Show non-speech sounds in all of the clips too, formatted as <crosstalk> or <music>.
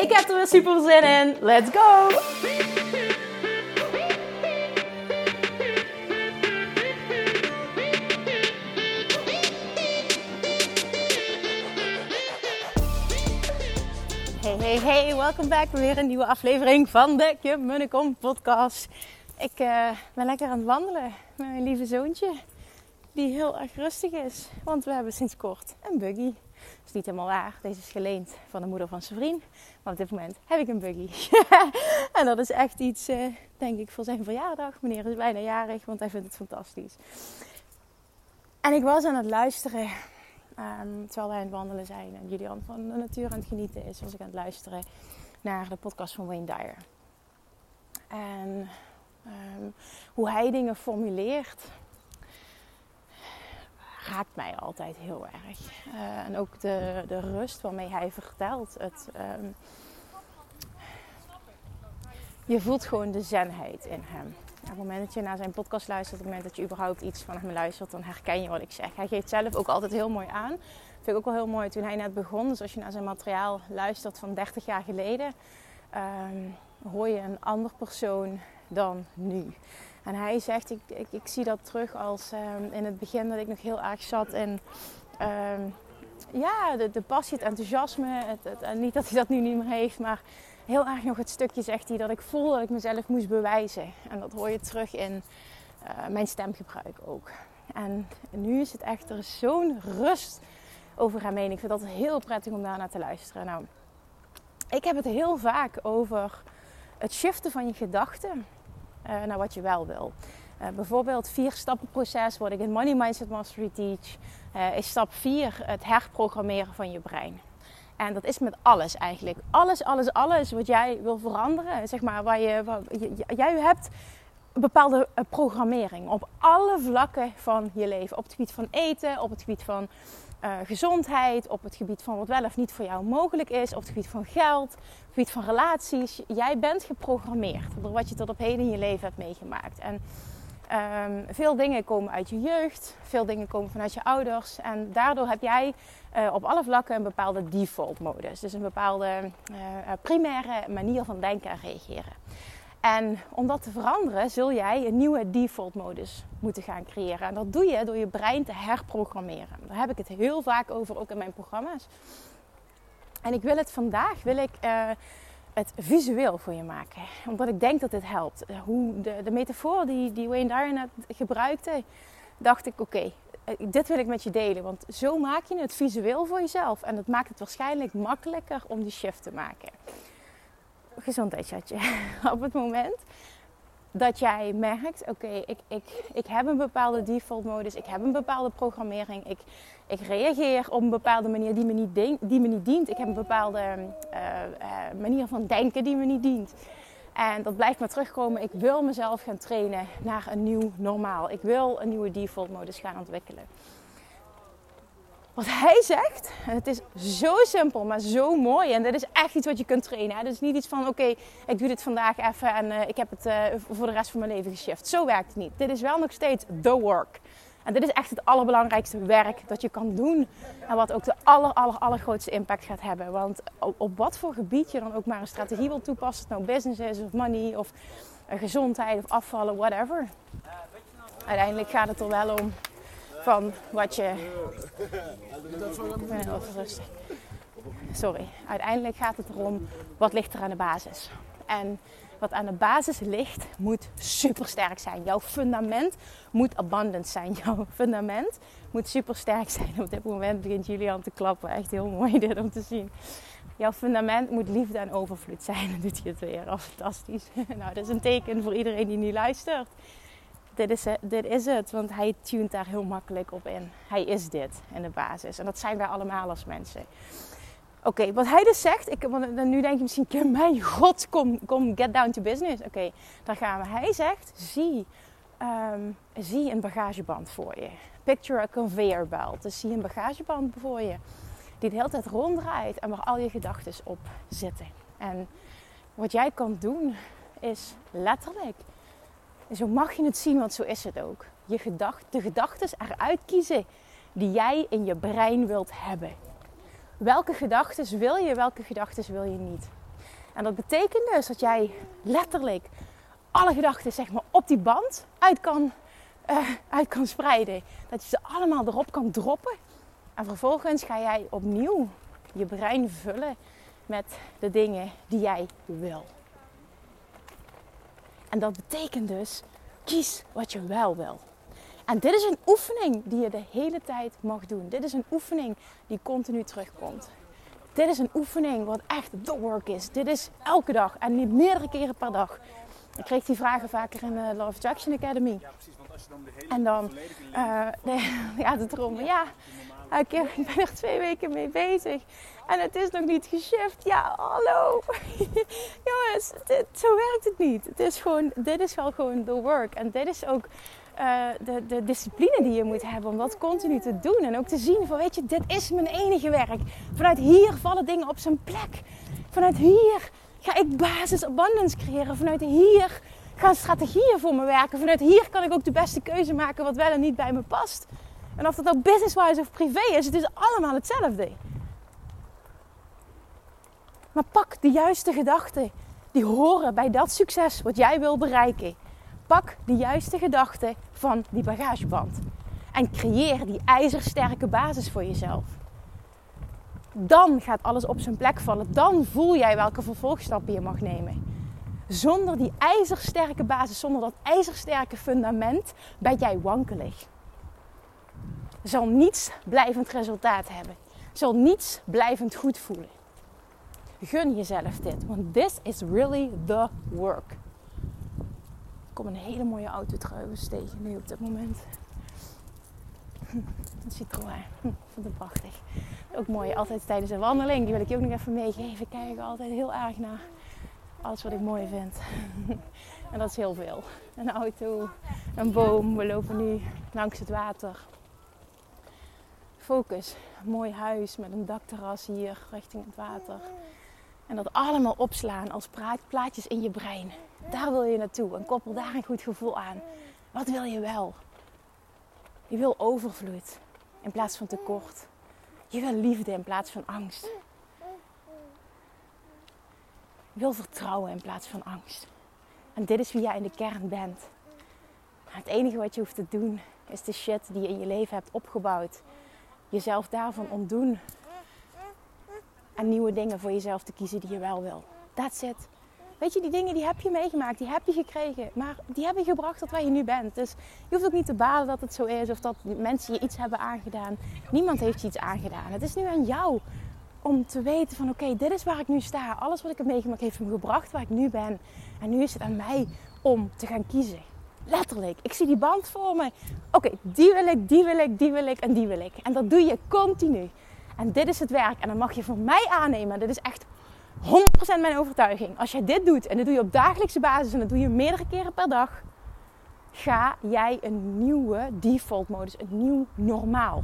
Ik heb er weer super zin in. Let's go! Hey, hey, hey, welkom back bij weer een nieuwe aflevering van de Kim Munnekom podcast. Ik uh, ben lekker aan het wandelen met mijn lieve zoontje, die heel erg rustig is. Want we hebben sinds kort een buggy. Dat is niet helemaal waar. Deze is geleend van de moeder van zijn. Maar op dit moment heb ik een buggy. <laughs> en dat is echt iets, uh, denk ik, voor zijn verjaardag. Meneer is bijna jarig, want hij vindt het fantastisch. En ik was aan het luisteren Um, terwijl wij aan het wandelen zijn en Julian van de natuur aan het genieten is, was ik aan het luisteren naar de podcast van Wayne Dyer. En um, hoe hij dingen formuleert, raakt mij altijd heel erg. Uh, en ook de, de rust waarmee hij vertelt. Het, um, je voelt gewoon de zenheid in hem. Op het moment dat je naar zijn podcast luistert, op het moment dat je überhaupt iets van hem luistert, dan herken je wat ik zeg. Hij geeft zelf ook altijd heel mooi aan. Dat vind ik ook wel heel mooi toen hij net begon. Dus als je naar zijn materiaal luistert van 30 jaar geleden, um, hoor je een ander persoon dan nu. En hij zegt, ik, ik, ik zie dat terug als um, in het begin dat ik nog heel erg zat in um, ja, de, passie, het enthousiasme. Het, het, en niet dat hij dat nu niet meer heeft, maar heel erg nog het stukje, zegt hij, dat ik voel dat ik mezelf moest bewijzen. En dat hoor je terug in uh, mijn stemgebruik ook. En nu is het echt, er zo'n rust over hem heen. Ik vind dat heel prettig om daarnaar te luisteren. Nou, ik heb het heel vaak over het shiften van je gedachten uh, naar wat je wel wil. Uh, bijvoorbeeld vier stappen proces, wat ik in Money Mindset Mastery teach, uh, is stap 4 het herprogrammeren van je brein. En dat is met alles eigenlijk. Alles, alles, alles wat jij wil veranderen. Zeg maar, waar je, je, jij hebt een bepaalde programmering op alle vlakken van je leven. Op het gebied van eten, op het gebied van uh, gezondheid, op het gebied van wat wel of niet voor jou mogelijk is, op het gebied van geld, op het gebied van relaties. Jij bent geprogrammeerd door wat je tot op heden in je leven hebt meegemaakt. En um, veel dingen komen uit je jeugd, veel dingen komen vanuit je ouders. En daardoor heb jij uh, op alle vlakken een bepaalde default modus. Dus een bepaalde uh, primaire manier van denken en reageren. En om dat te veranderen zul jij een nieuwe default modus moeten gaan creëren. En dat doe je door je brein te herprogrammeren. Daar heb ik het heel vaak over, ook in mijn programma's. En ik wil het vandaag, wil ik uh, het visueel voor je maken. Omdat ik denk dat dit helpt. Hoe de, de metafoor die, die Wayne Dyer net gebruikte, dacht ik oké, okay, dit wil ik met je delen. Want zo maak je het visueel voor jezelf. En dat maakt het waarschijnlijk makkelijker om die shift te maken gezondheidschatje. <laughs> Op het moment dat jij merkt, oké, ik, ik, ik heb een bepaalde default modus, ik heb een bepaalde programmering, ik, ik reageer op een bepaalde manier die me niet, die me niet dient. Ik heb een bepaalde uh, uh, manier van denken die me niet dient. En dat blijft maar terugkomen. Ik wil mezelf gaan trainen naar een nieuw normaal. Ik wil een nieuwe default modus gaan ontwikkelen wat hij zegt. Het is zo simpel, maar zo mooi. En dit is echt iets wat je kunt trainen. Het is niet iets van, oké, ik doe dit vandaag even en uh, ik heb het uh, voor de rest van mijn leven geshift. Zo werkt het niet. Dit is wel nog steeds the work. En dit is echt het allerbelangrijkste werk dat je kan doen. En wat ook de aller, aller, allergrootste impact gaat hebben. Want op, wat voor gebied je dan ook maar een strategie wil toepassen. Nou business is, of money, of uh, gezondheid, of afvallen, whatever. Uiteindelijk gaat het er wel om van wat je. Sorry. Uiteindelijk gaat het erom wat ligt er aan de basis. En wat aan de basis ligt, moet super sterk zijn. Jouw fundament moet abundant zijn. <laughs> Jouw fundament moet super sterk zijn. Op dit moment begint Julian te klappen. Echt heel mooi <laughs> dit om te zien. Jouw fundament moet liefde en overvloed zijn. <laughs> Dan doet hij het weer. Oh, fantastisch. Nou, dat is een teken voor iedereen die nu luistert dit is, dit is het. Want hij tunt daar heel makkelijk op in. Hij is dit in de basis. En dat zijn wij allemaal als mensen. Oké, wat hij dus zegt, ik, want nu denk je misschien, mijn god, kom, kom, get down to business. Oké, daar gaan we. Hij zegt, zie, ehm, zie een bagageband voor je. Picture a conveyor belt. Dus zie een bagageband voor je, die de hele tijd ronddraait en waar al je gedachten op zitten. En wat jij kan doen, is letterlijk, zo mag je het zien, want zo is het ook. Je gedacht, de gedachten eruit kiezen die jij in je brein wilt hebben welke gedachten wil je, welke gedachten wil je niet. En dat betekent dus dat jij letterlijk alle gedachten zeg maar, op die band uit kan, uh, uit kan spreiden. Dat je ze allemaal erop kan droppen. En vervolgens ga jij opnieuw je brein vullen met de dingen die jij wil. En dat betekent dus, kies wat je wel wil. En dit is een oefening die je de hele tijd mag doen. Dit is een oefening die continu terugkomt. Dit is een oefening wat echt the work is. Dit is elke dag en niet meerdere keren per dag. Ik kreeg die vragen vaker in de Love Jackson Academy. Ja, precies. Want als je dan de hele en dan, uh, <laughs> ja, de trommel. Ja, ik ben er twee weken mee bezig. En het is nog niet geshift. Ja, hallo. <laughs> Zo werkt het niet. Het is gewoon, dit is wel gewoon the work. En dit is ook uh, de, de discipline die je moet hebben om dat continu te doen. En ook te zien van, weet je, dit is mijn enige werk. Vanuit hier vallen dingen op zijn plek. Vanuit hier ga ik basis abundance creëren. Vanuit hier gaan strategieën voor me werken. Vanuit hier kan ik ook de beste keuze maken wat wel en niet bij me past. En of dat nou business-wise of privé is, het is allemaal hetzelfde. Maar pak de juiste gedachten die horen bij dat succes wat jij wil bereiken. Pak de juiste gedachten van die bagageband. En creëer die ijzersterke basis voor jezelf. Dan gaat alles op zijn plek vallen. Dan voel jij welke vervolgstappen je mag nemen. Zonder die ijzersterke basis, zonder dat ijzersterke fundament, ben jij wankelig. Zal niets blijvend resultaat hebben. Zal niets blijvend goed voelen. Gun jezelf dit, want this is really the work kom een hele mooie auto trouwens tegen nu op dit moment. <laughs> Een Citroën. Vond het prachtig. Ook mooi, altijd tijdens een wandeling. Die wil ik je ook nog even meegeven. Kijken altijd heel erg naar alles wat ik mooi vind. <laughs> En dat is heel veel. Een auto, een boom. We lopen nu langs het water. Focus. Een mooi huis met een dakterras hier richting het water. En dat allemaal opslaan als plaatjes in je brein. Daar wil je naartoe en koppel daar een goed gevoel aan. Wat wil je wel? Je wil overvloed in plaats van tekort. Je wil liefde in plaats van angst. Je wil vertrouwen in plaats van angst. En dit is wie jij in de kern bent. Het enige wat je hoeft te doen is de shit die je in je leven hebt opgebouwd. Jezelf daarvan ontdoen. Nieuwe dingen voor jezelf te kiezen die je wel wil. That's it. Weet je, die dingen die heb je meegemaakt, die heb je gekregen. Maar die hebben je gebracht tot waar je nu bent. Dus je hoeft ook niet te balen dat het zo is of dat mensen je iets hebben aangedaan. Niemand heeft je iets aangedaan. Het is nu aan jou om te weten van oké, dit is waar ik nu sta. Alles wat ik heb meegemaakt heeft me gebracht waar ik nu ben. En nu is het aan mij om te gaan kiezen. Letterlijk. Ik zie die band voor me. Oké, die wil ik, die wil ik, die wil ik en die wil ik. En dat doe je continu. En dit is het werk. En dan mag je van mij aannemen. Dit is echt 100% mijn overtuiging. Als jij dit doet en dat doe je op dagelijkse basis en dat doe je meerdere keren per dag, ga jij een nieuwe default modus, een nieuw normaal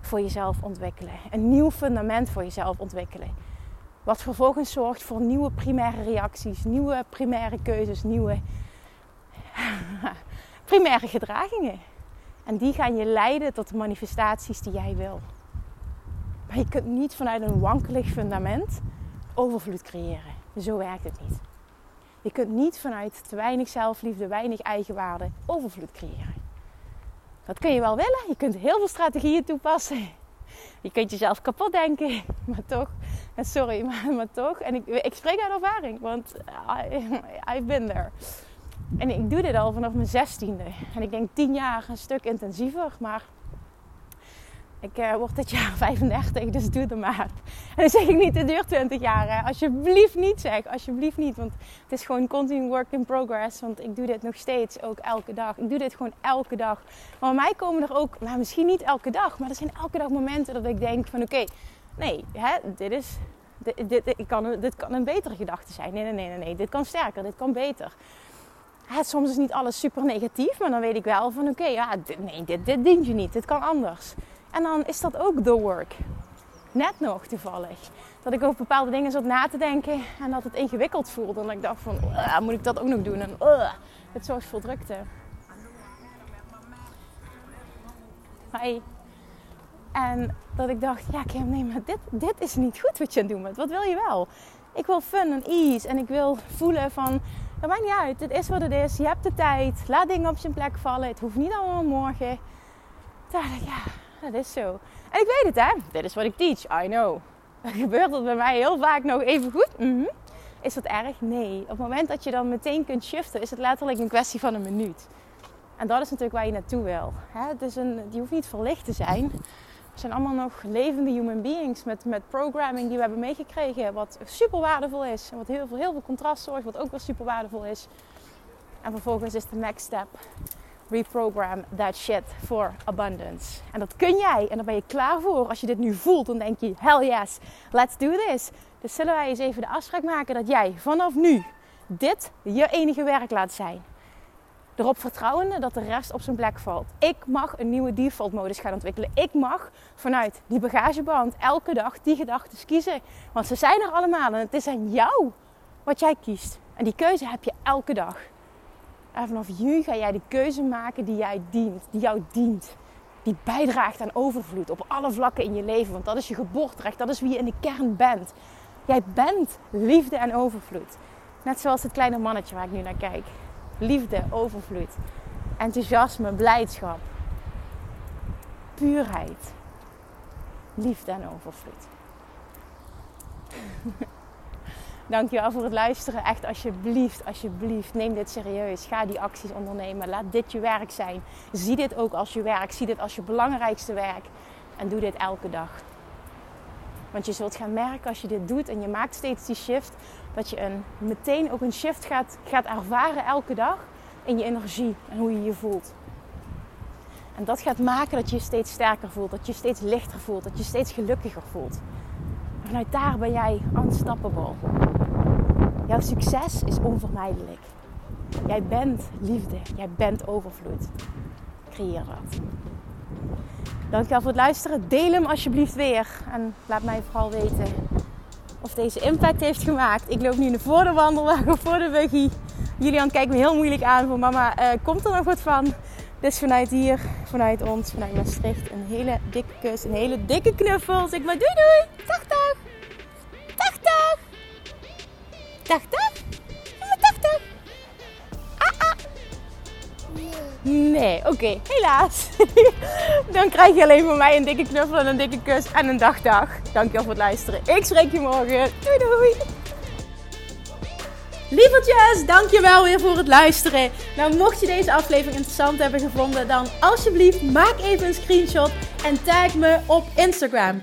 voor jezelf ontwikkelen. Een nieuw fundament voor jezelf ontwikkelen. Wat vervolgens zorgt voor nieuwe primaire reacties, nieuwe primaire keuzes, nieuwe <laughs> primaire gedragingen. En die gaan je leiden tot de manifestaties die jij wil. Maar je kunt niet vanuit een wankelig fundament overvloed creëren. Zo werkt het niet. Je kunt niet vanuit te weinig zelfliefde, weinig eigenwaarde overvloed creëren. Dat kun je wel willen. Je kunt heel veel strategieën toepassen. Je kunt jezelf kapot denken, <laughs> maar toch. Sorry, <laughs> maar, maar toch. En ik, ik spreek uit ervaring, want I, <laughs> I've been there. En ik doe dit al vanaf mijn zestiende. En ik denk tien jaar een stuk intensiever, maar ik uh, word dit jaar <laughs> 35, dus doe het maar. En dan zeg ik niet, het duurt 20 jaar. Hè. Alsjeblieft niet zeg, alsjeblieft niet. Want het is gewoon continu work in progress. Want ik doe dit nog steeds, ook elke dag. Ik doe dit gewoon elke dag. Maar bij mij komen er ook, nou misschien niet elke dag, maar er zijn elke dag momenten dat ik denk van oké, nee, hè, dit is dit, kan, dit kan een betere gedachte zijn. Nee, nee, nee, nee. Dit kan sterker, dit kan beter. soms is niet alles super negatief, maar dan weet ik wel van oké, ja, nee, dit, dit dient je niet. Dit kan anders. En dan is dat ook the work. Net nog toevallig. Dat ik over bepaalde dingen zat na te denken en dat het ingewikkeld voelde. En ik dacht van, moet ik dat ook nog doen? En uh, het zorgt voor drukte. Hi. En dat ik dacht, ja Kim, nee, maar dit, dit is niet goed wat je aan het doen bent. Wat wil je wel? Ik wil fun en ease. En ik wil voelen van, dat maakt niet uit. Het is wat het is. Je hebt de tijd. Laat dingen op zijn plek vallen. Het hoeft niet allemaal morgen. ja, dat is zo. En ik weet het hè. Dit is wat ik teach. I know. <laughs> Gebeurt dat bij mij heel vaak nog even goed? Mm Is dat erg? Nee. Op het moment dat je dan meteen kunt shiften, is het letterlijk een kwestie van een minuut. En dat is natuurlijk waar je naartoe wil. Het is een, die hoeft niet verlicht te zijn. We zijn allemaal nog levende human beings met, met programming die we hebben meegekregen. Wat super waardevol is. En wat heel veel, heel veel contrast zorgt, wat ook weer super waardevol is. En vervolgens is de next step. Reprogram that shit for abundance. En dat kun jij. En daar ben je klaar voor. Als je dit nu voelt, dan denk je, hell yes, let's do this. Dus zullen wij eens even de afspraak maken dat jij vanaf nu dit je enige werk laat zijn erop vertrouwende dat de rest op zijn plek valt. Ik mag een nieuwe default modus gaan ontwikkelen. Ik mag vanuit die bagageband elke dag die gedachten kiezen. Want ze zijn er allemaal en het is aan jou wat jij kiest. En die keuze heb je elke dag. En vanaf nu ga jij de keuze maken die jij dient, die jou dient. Die bijdraagt aan overvloed op alle vlakken in je leven. Want dat is je geboorterecht, dat is wie je in de kern bent. Jij bent liefde en overvloed. Net zoals het kleine mannetje waar ik nu naar kijk liefde, overvloed, enthousiasme, blijdschap, puurheid, liefde en overvloed. Dankjewel voor het luisteren. Echt alsjeblieft, alsjeblieft, neem dit serieus. Ga die acties ondernemen. Laat dit je werk zijn. Zie dit ook als je werk. Zie dit als je belangrijkste werk. En doe dit elke dag. Want je zult gaan merken als je dit doet en je maakt steeds die shift, dat je een, meteen ook een shift gaat, gaat ervaren elke dag in je energie en hoe je je voelt. En dat gaat maken dat je je steeds sterker voelt, dat je steeds lichter voelt, dat je je steeds gelukkiger voelt. Vanuit daar ben jij unstoppable. Jouw succes is onvermijdelijk. Jij bent liefde, jij bent overvloed. Creëer dat. Dankjewel voor het luisteren. Deel hem alsjeblieft weer. En laat mij vooral weten of deze impact heeft gemaakt. Ik loop nu voor de wandelwagen, voor de buggy. Julian kijkt me heel moeilijk aan van mama, uh, komt er nog wat van? Dus vanuit hier, vanuit ons, vanuit Maastricht, een hele dikke kus, een hele dikke knuffel. Zeg maar doei doei, dag 80? 80? Ah, ah. Nee, oké, helaas. <laughs> dan krijg je alleen van mij een dikke knuffel en een dikke kus en een dagdag. Dankjewel voor het luisteren. Ik spreek je morgen. Doei doei. Lievertjes, dankjewel weer voor het luisteren. Nou, mocht je deze aflevering interessant hebben gevonden, dan alsjeblieft maak even een screenshot en tag me op Instagram